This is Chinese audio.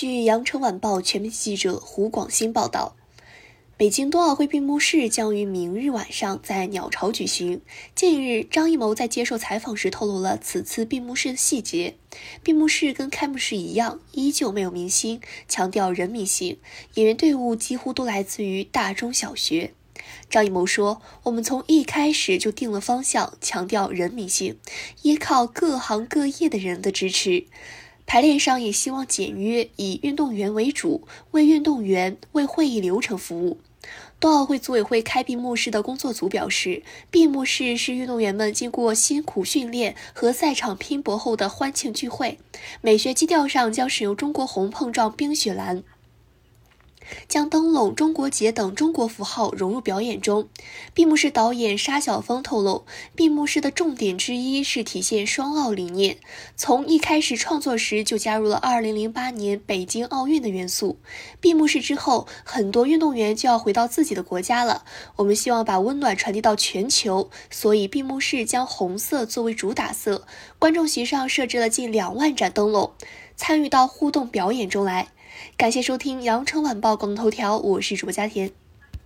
据羊城晚报全媒体记者胡广新报道。北京冬奥会闭幕式将于明日晚上在鸟巢举行。近日，张艺谋在接受采访时透露了此次闭幕式的细节。闭幕式跟开幕式一样，依旧没有明星，强调人民性，演员队伍几乎都来自于大中小学。张艺谋说：“我们从一开始就定了方向，强调人民性，依靠各行各业的人的支持。排练上也希望简约，以运动员为主，为运动员、为会议流程服务。”冬奥会组委会开闭幕式的工作组表示，闭幕式是运动员们经过辛苦训练和赛场拼搏后的欢庆聚会。美学基调上将使用中国红碰撞冰雪蓝。将灯笼、中国结等中国符号融入表演中。闭幕式导演沙晓峰透露，闭幕式的重点之一是体现双奥理念。从一开始创作时就加入了2008年北京奥运的元素。闭幕式之后，很多运动员就要回到自己的国家了。我们希望把温暖传递到全球，所以闭幕式将红色作为主打色。观众席上设置了近两万盏灯笼，参与到互动表演中来。感谢收听《羊城晚报》广东头条，我是主播佳田。